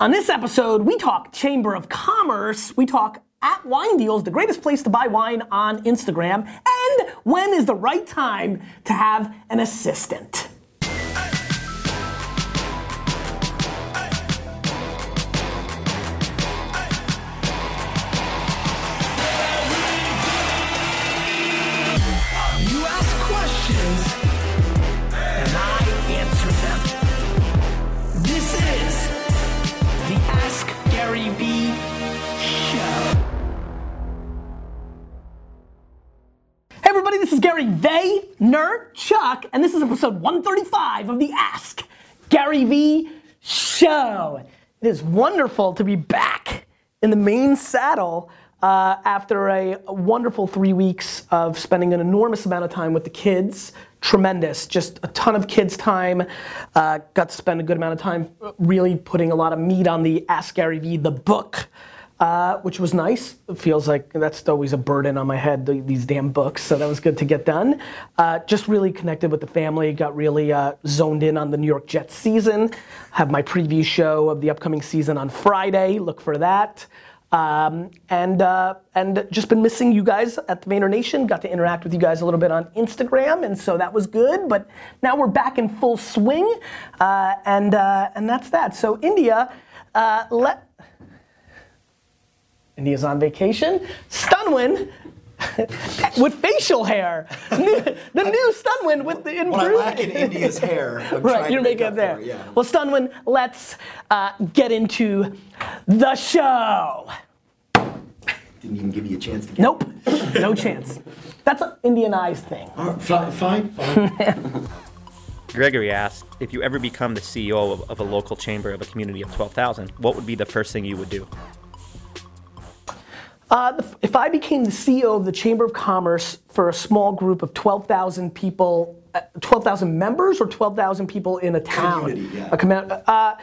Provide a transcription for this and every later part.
On this episode, we talk Chamber of Commerce, we talk at Wine Deals, the greatest place to buy wine on Instagram, and when is the right time to have an assistant. Everybody, this is Gary Vaynerchuk, and this is episode 135 of the Ask Gary Vee Show. It is wonderful to be back in the main saddle uh, after a wonderful three weeks of spending an enormous amount of time with the kids. Tremendous, just a ton of kids' time. Uh, got to spend a good amount of time really putting a lot of meat on the Ask Gary Vee, the book uh, which was nice. It feels like that's always a burden on my head, the, these damn books. So that was good to get done. Uh, just really connected with the family, got really uh, zoned in on the New York Jets season. Have my preview show of the upcoming season on Friday. Look for that. Um, and uh, and just been missing you guys at the Vayner Nation. Got to interact with you guys a little bit on Instagram, and so that was good. But now we're back in full swing, uh, and uh, and that's that. So India, let India's on vacation. Stunwin with facial hair. The new Stunwin with the improved. What I lack in India's hair, I'm right, trying you're to make making up it there. for yeah. Well, Stunwin, let's uh, get into the show. Didn't even give you a chance to get. Nope, no chance. That's an Indianized thing. All right, fi- fine, fine. Gregory asked, if you ever become the CEO of, of a local chamber of a community of 12,000, what would be the first thing you would do? Uh, if I became the CEO of the Chamber of Commerce for a small group of 12,000 people, uh, 12,000 members or 12,000 people in a town? Community, yeah. A commu- uh,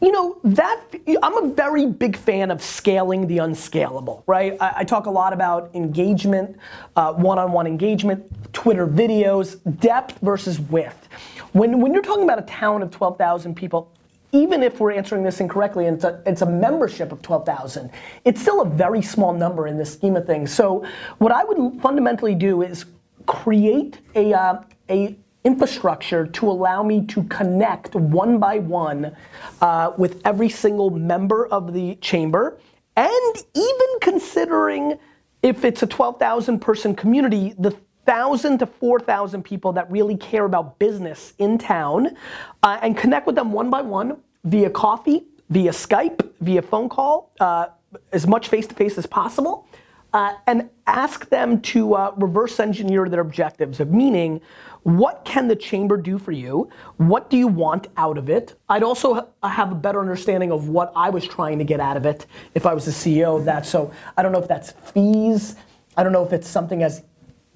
you know, that, I'm a very big fan of scaling the unscalable, right? I, I talk a lot about engagement, uh, one-on-one engagement, Twitter videos, depth versus width. When, when you're talking about a town of 12,000 people, even if we're answering this incorrectly and it's a, it's a membership of 12,000, it's still a very small number in this scheme of things. So what I would fundamentally do is create a, uh, a infrastructure to allow me to connect one by one uh, with every single member of the chamber and even considering if it's a 12,000 person community, the thousand to four thousand people that really care about business in town, uh, and connect with them one by one via coffee, via Skype, via phone call, uh, as much face to face as possible, uh, and ask them to uh, reverse engineer their objectives. Of meaning, what can the chamber do for you? What do you want out of it? I'd also ha- have a better understanding of what I was trying to get out of it if I was the CEO of that. So I don't know if that's fees. I don't know if it's something as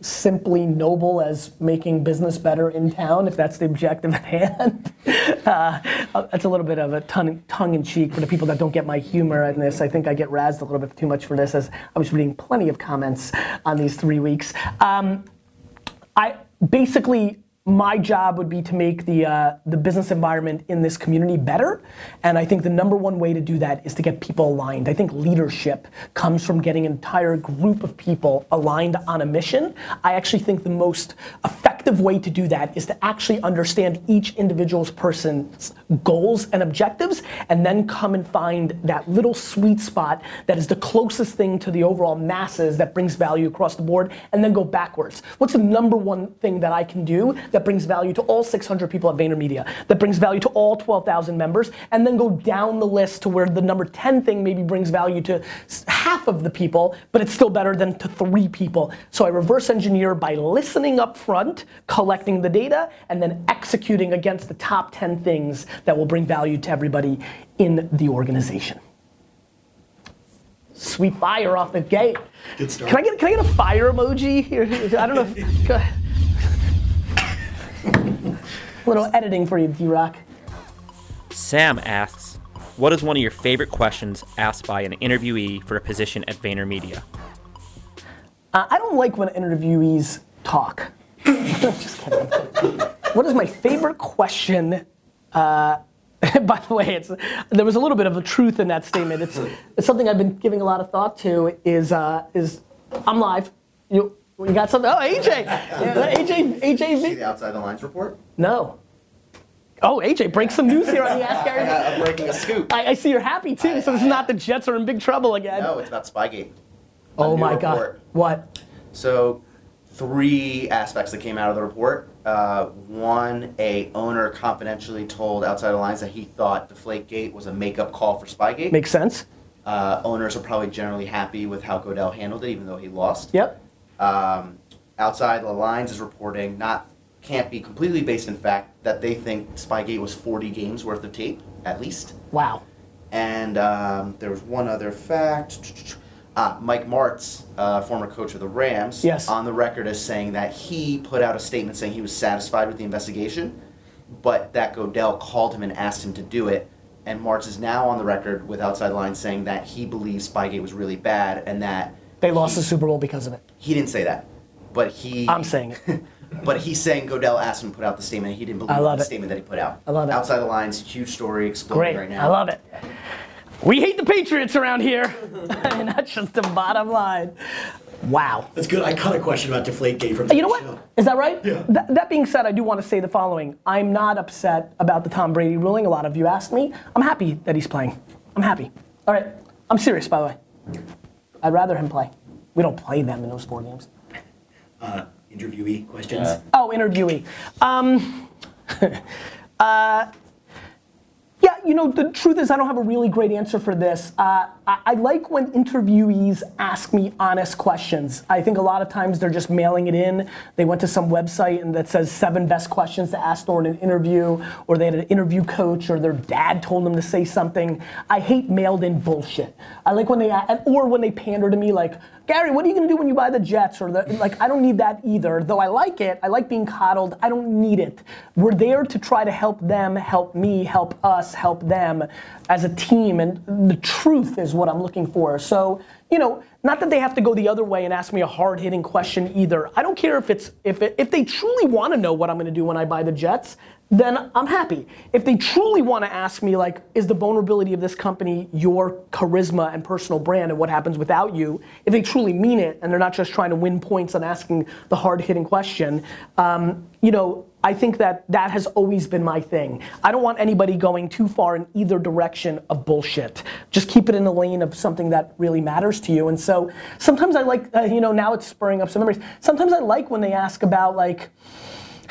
simply noble as making business better in town, if that's the objective at hand. uh, that's a little bit of a tongue, tongue in cheek for the people that don't get my humor in this. I think I get razzed a little bit too much for this, as I was reading plenty of comments on these three weeks. Um, I basically my job would be to make the uh, the business environment in this community better, and I think the number one way to do that is to get people aligned. I think leadership comes from getting an entire group of people aligned on a mission. I actually think the most effective way to do that is to actually understand each individual's person's goals and objectives, and then come and find that little sweet spot that is the closest thing to the overall masses that brings value across the board, and then go backwards. What's the number one thing that I can do that brings value to all 600 people at VaynerMedia, that brings value to all 12,000 members, and then go down the list to where the number 10 thing maybe brings value to half of the people, but it's still better than to three people. So I reverse engineer by listening up front, collecting the data, and then executing against the top 10 things that will bring value to everybody in the organization. Sweet fire off the gate. Good start. Can I get can I get a fire emoji here? I don't know. If, go ahead. A little editing for you, D-Rock. Sam asks, what is one of your favorite questions asked by an interviewee for a position at VaynerMedia? Uh, I don't like when interviewees talk. Just kidding. What is my favorite question uh, By the way, it's there was a little bit of a truth in that statement. It's, it's something I've been giving a lot of thought to. Is uh, is I'm live. You you got something? Oh, AJ, Yeah, AJ, See AJ. the outside the lines report? No. Oh, AJ, break some news here on the Ask I Gary. I'm breaking a scoop. I, I see you're happy too. So this is not the Jets are in big trouble again. No, it's about Spygate. oh my God. What? So, three aspects that came out of the report. Uh, one, a owner confidentially told Outside the Lines that he thought Deflategate was a makeup call for Spygate. Makes sense. uh, owners are probably generally happy with how Goodell handled it, even though he lost. Yep. Um, Outside the Lines is reporting not can't be completely based in fact that they think Spygate was 40 games worth of tape at least. Wow. And um, there was one other fact. Ah, Mike Martz, uh, former coach of the Rams, Yes. on the record as saying that he put out a statement saying he was satisfied with the investigation, but that Goodell called him and asked him to do it. And Martz is now on the record with Outside the Lines saying that he believes Spygate was really bad and that They lost he, the Super Bowl because of it. He didn't say that, but he. I'm saying it. But he's saying Goodell asked him to put out the statement. He didn't believe the it. statement that he put out. I love it. Outside the lines, huge story exploding Great. right now. I love it. We hate the Patriots around here. and that's just the bottom line. Wow. That's good. I caught a question about Deflategate from You know what? Show. Is that right? Yeah. Th- that being said, I do want to say the following. I'm not upset about the Tom Brady ruling. A lot of you asked me. I'm happy that he's playing. I'm happy. All right. I'm serious, by the way. I'd rather him play. We don't play them in those four games. Uh, interviewee questions. Oh, interviewee. Um, uh, yeah, you know, the truth is, I don't have a really great answer for this. Uh, I, I like when interviewees ask me honest questions. I think a lot of times they're just mailing it in. They went to some website and that says seven best questions to ask during an interview, or they had an interview coach, or their dad told them to say something. I hate mailed in bullshit. I like when they, or when they pander to me like, Gary, what are you gonna do when you buy the Jets? Or the, like, I don't need that either. Though I like it, I like being coddled. I don't need it. We're there to try to help them, help me, help us, help them as a team. And the truth is what I'm looking for. So, you know, not that they have to go the other way and ask me a hard hitting question either. I don't care if it's if it, if they truly want to know what I'm going to do when I buy the Jets, then I'm happy. If they truly want to ask me like is the vulnerability of this company your charisma and personal brand and what happens without you, if they truly mean it and they're not just trying to win points on asking the hard hitting question, um, you know, I think that that has always been my thing. I don't want anybody going too far in either direction of bullshit. Just keep it in the lane of something that really matters to you. And so sometimes I like, uh, you know, now it's spurring up some memories. Sometimes I like when they ask about like,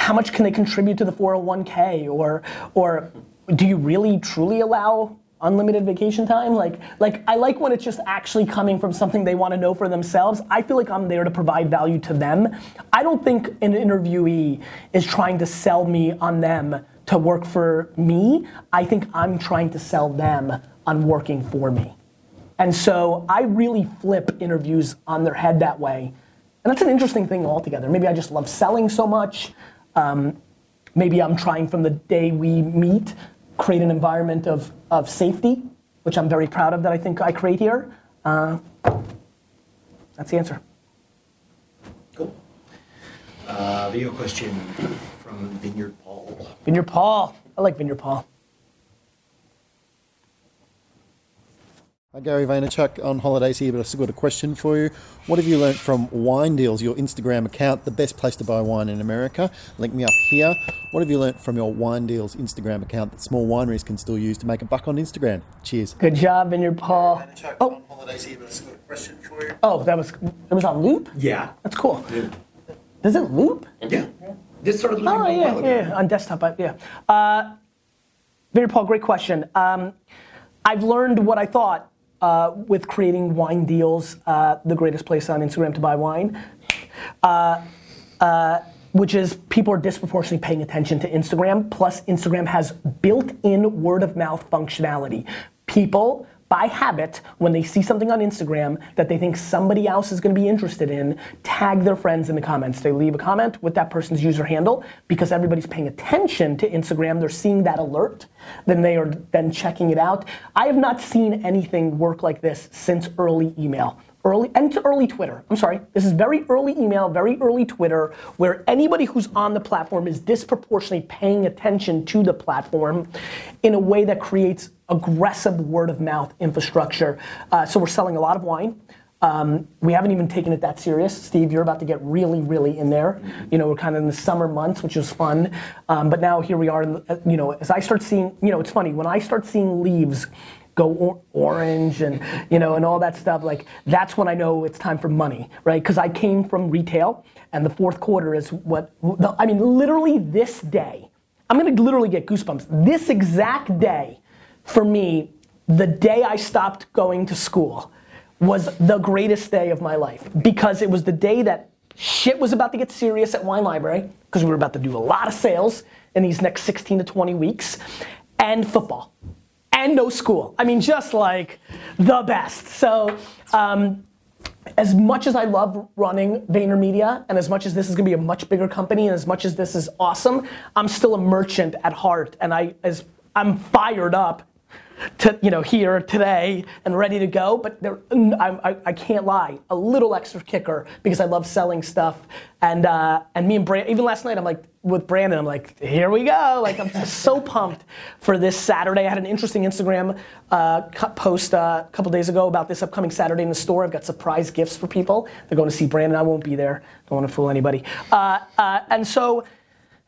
how much can they contribute to the 401k or or do you really truly allow unlimited vacation time like like i like when it's just actually coming from something they want to know for themselves i feel like i'm there to provide value to them i don't think an interviewee is trying to sell me on them to work for me i think i'm trying to sell them on working for me and so I really flip interviews on their head that way. And that's an interesting thing altogether. Maybe I just love selling so much. Um, maybe I'm trying from the day we meet, create an environment of, of safety, which I'm very proud of that I think I create here. Uh, that's the answer. Cool. Uh, video question from Vineyard Paul. Vineyard Paul. I like Vineyard Paul. Hi, Gary Vaynerchuk on holidays here, but I've still got a question for you. What have you learnt from Wine Deals, your Instagram account, the best place to buy wine in America? Link me up here. What have you learnt from your Wine Deals Instagram account that small wineries can still use to make a buck on Instagram? Cheers. Good job, Vineyard Paul. Oh. on holidays here, but I've still got a question for you. Oh, that was it was on loop? Yeah. That's cool. Does it loop? Yeah. This started looking Oh a yeah, while ago. yeah, on desktop, I, yeah. Uh, Vinny Paul, great question. Um, I've learned what I thought uh, with creating wine deals, uh, the greatest place on Instagram to buy wine, uh, uh, which is people are disproportionately paying attention to Instagram. Plus, Instagram has built-in word-of-mouth functionality. People by habit, when they see something on Instagram that they think somebody else is going to be interested in, tag their friends in the comments. They leave a comment with that person's user handle because everybody's paying attention to Instagram. They're seeing that alert, then they are then checking it out. I have not seen anything work like this since early email. early and to early Twitter. I'm sorry. This is very early email, very early Twitter, where anybody who's on the platform is disproportionately paying attention to the platform in a way that creates aggressive word of mouth infrastructure. Uh, so we're selling a lot of wine. Um, we haven't even taken it that serious. Steve, you're about to get really, really in there. You know, we're kind of in the summer months, which was fun. Um, but now here we are, in the, uh, you know, as I start seeing, you know, it's funny, when I start seeing leaves go or- orange and, you know, and all that stuff, like, that's when I know it's time for money, right? Because I came from retail, and the fourth quarter is what, I mean, literally this day, I'm gonna literally get goosebumps. This exact day, for me, the day I stopped going to school, was the greatest day of my life because it was the day that shit was about to get serious at Wine Library because we were about to do a lot of sales in these next 16 to 20 weeks and football and no school. I mean, just like the best. So, um, as much as I love running VaynerMedia, and as much as this is gonna be a much bigger company, and as much as this is awesome, I'm still a merchant at heart, and I as I'm fired up to you know here today and ready to go but there, I, I, can't lie a little extra kicker because I love selling stuff. And uh, and me and Brandon even last night I'm like with Brandon I'm like here we go. Like I'm so pumped for this Saturday. I had an interesting Instagram uh, post uh, a couple days ago about this upcoming Saturday in the store. I've got surprise gifts for people. They're going to see Brandon. I won't be there. Don't want to fool anybody. Uh, uh, and so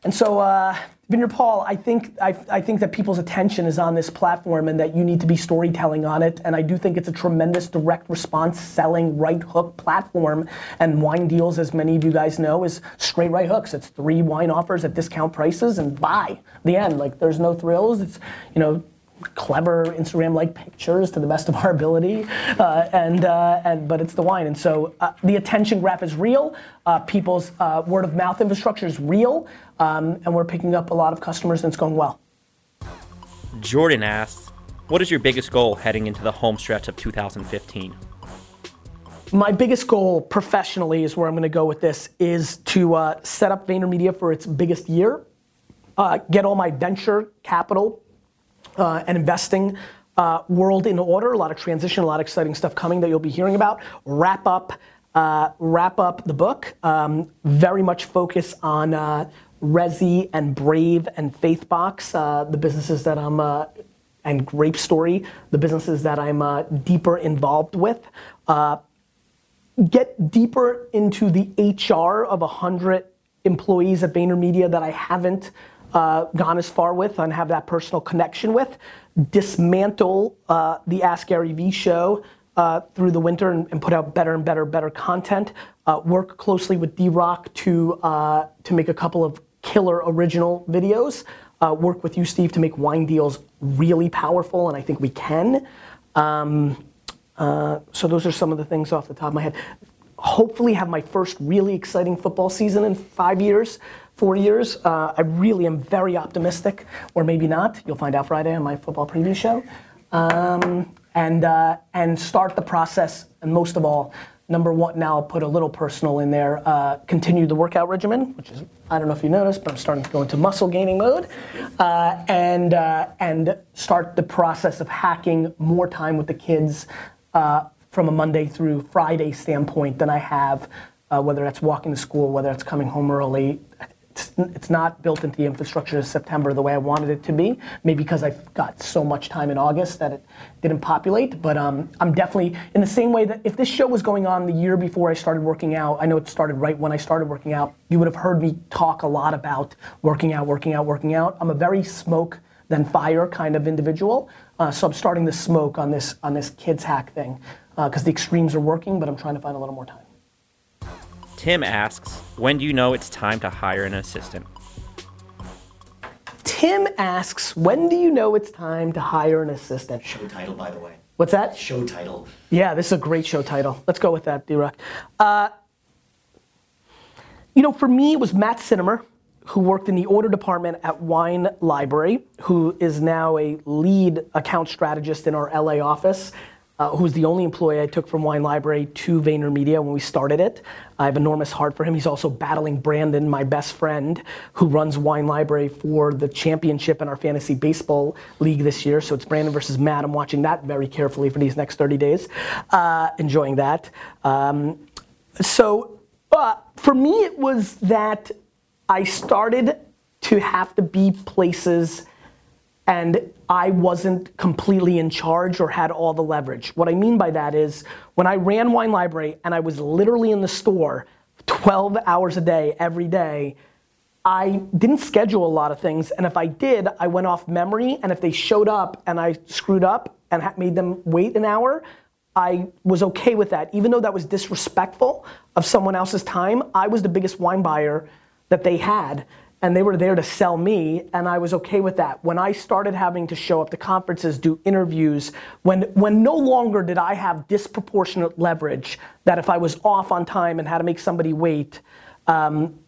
and so, uh, Vineyard Paul, I think I, I, think that people's attention is on this platform, and that you need to be storytelling on it. And I do think it's a tremendous direct response selling right hook platform. And wine deals, as many of you guys know, is straight right hooks. It's three wine offers at discount prices, and buy the end. Like there's no thrills. It's you know clever Instagram-like pictures to the best of our ability, uh, and uh, and but it's the wine, and so uh, the attention graph is real. Uh, people's uh, word of mouth infrastructure is real, um, and we're picking up a lot of customers, and it's going well. Jordan asks, "What is your biggest goal heading into the home stretch of 2015?" My biggest goal professionally is where I'm going to go with this is to uh, set up VaynerMedia for its biggest year, get all my venture capital and investing uh, world in order. A lot of transition, a lot of exciting stuff coming that you'll be hearing about. Wrap up, uh, wrap up the book. Um, very much focus on uh, Resy and Brave and Faithbox, uh, the businesses that I'm uh, and Grape Story, the businesses that I'm uh, deeper involved with. get deeper into the HR of a hundred employees at VaynerMedia that I haven't uh, gone as far with and have that personal connection with, dismantle uh, the Ask Gary Vee show uh, through the winter and, and, put out better and better, better content. Uh, work closely with D-Rock to uh, to make a couple of killer original videos. Uh, work with you, Steve, to make wine deals really powerful, and I think we can. Um, so those are some of the things off the top of my head. Hopefully, have my first really exciting football season in five years four years. Uh, I really am very optimistic, or maybe not. You'll find out Friday on my football preview show. Um, and, uh, and start the process, and most of all, number one, now I'll put a little personal in there, uh, continue the workout regimen, which is, I don't know if you noticed, but I'm starting to go into muscle gaining mode, uh, and, uh, and start the process of hacking more time with the kids uh, from a Monday through Friday standpoint than I have, uh, whether that's walking to school, whether it's coming home early, it's, not built into the infrastructure of September the way I wanted it to be. Maybe because I've got so much time in August that it didn't populate. But um, I'm definitely in the same way that if this show was going on the year before I started working out, I know it started right when I started working out. You would have heard me talk a lot about working out, working out, working out. I'm a very smoke then fire kind of individual. Uh, so I'm starting to smoke on this on this kids hack thing because uh, the extremes are working, but I'm trying to find a little more time. Tim asks, when do you know it's time to hire an assistant? Tim asks, when do you know it's time to hire an assistant? Show title, by the way. What's that? Show title. Yeah, this is a great show title. Let's go with that, D-Rock. Uh, you know, for me, it was Matt Sinnemer, who worked in the order department at Wine Library, who is now a lead account strategist in our LA office. Uh, who's the only employee I took from Wine Library to VaynerMedia when we started it. I have enormous heart for him. He's also battling Brandon, my best friend, who runs Wine Library for the championship in our fantasy baseball league this year. So it's Brandon versus Matt. I'm watching that very carefully for these next 30 days, uh, enjoying that. Um, so uh, for me, it was that I started to have to be places and I wasn't completely in charge or had all the leverage. What I mean by that is when I ran Wine Library and I was literally in the store 12 hours a day, every day, I didn't schedule a lot of things. And if I did, I went off memory. And if they showed up and I screwed up and made them wait an hour, I was okay with that. Even though that was disrespectful of someone else's time, I was the biggest wine buyer that they had and they were there to sell me and i was okay with that. When i started having to show up to conferences do interviews when when no longer did i have disproportionate leverage that if i was off on time and had to make somebody wait um,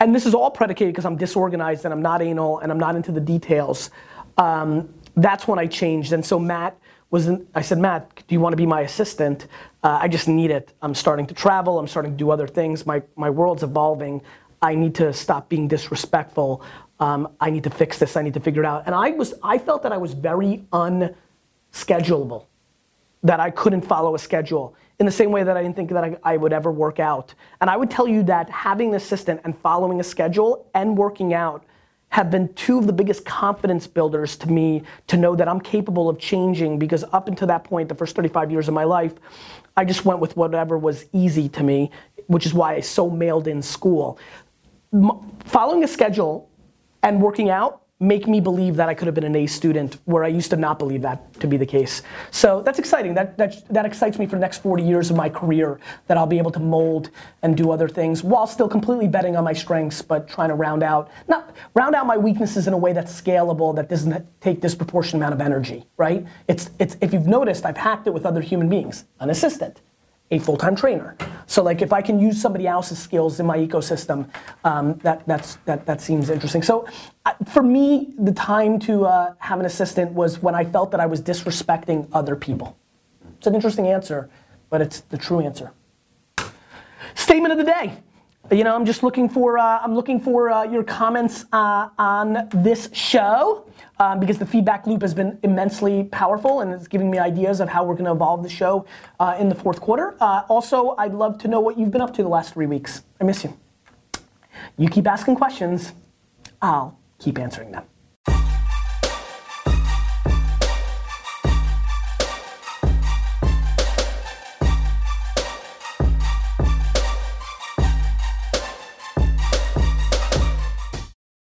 and this is all predicated because i'm disorganized and i'm not anal and i'm not into the details um, that's when i changed. And so matt was in, i said matt do you want to be my assistant? Uh, i just need it. I'm starting to travel. I'm starting to do other things. My, my world's evolving I need to stop being disrespectful. Um, I need to fix this. I need to figure it out. And I was, I felt that I was very unschedulable, that I couldn't follow a schedule in the same way that I didn't think that I, I would ever work out. And I would tell you that having an assistant and following a schedule and working out have been two of the biggest confidence builders to me to know that I'm capable of changing because up until that point, the first 35 years of my life, I just went with whatever was easy to me, which is why I so mailed in school following a schedule and working out make me believe that I could have been an A student where I used to not believe that to be the case. So that's exciting. That, that, that excites me for the next 40 years of my career that I'll be able to mold and do other things while still completely betting on my strengths but trying to round out, not round out my weaknesses in a way that's scalable that doesn't take disproportionate amount of energy, right? It's, it's, if you've noticed, I've hacked it with other human beings, an assistant a full-time trainer. So like if I can use somebody else's skills in my ecosystem, um, that, that's, that, that seems interesting. So for me, the time to uh, have an assistant was when I felt that I was disrespecting other people. It's an interesting answer, but it's the true answer. Statement of the day. You know, I'm just looking for uh, I'm looking for uh, your comments uh, on this show um, because the feedback loop has been immensely powerful and it's giving me ideas of how we're going to evolve the show uh, in the fourth quarter. Uh, also, I'd love to know what you've been up to the last three weeks. I miss you. You keep asking questions, I'll keep answering them.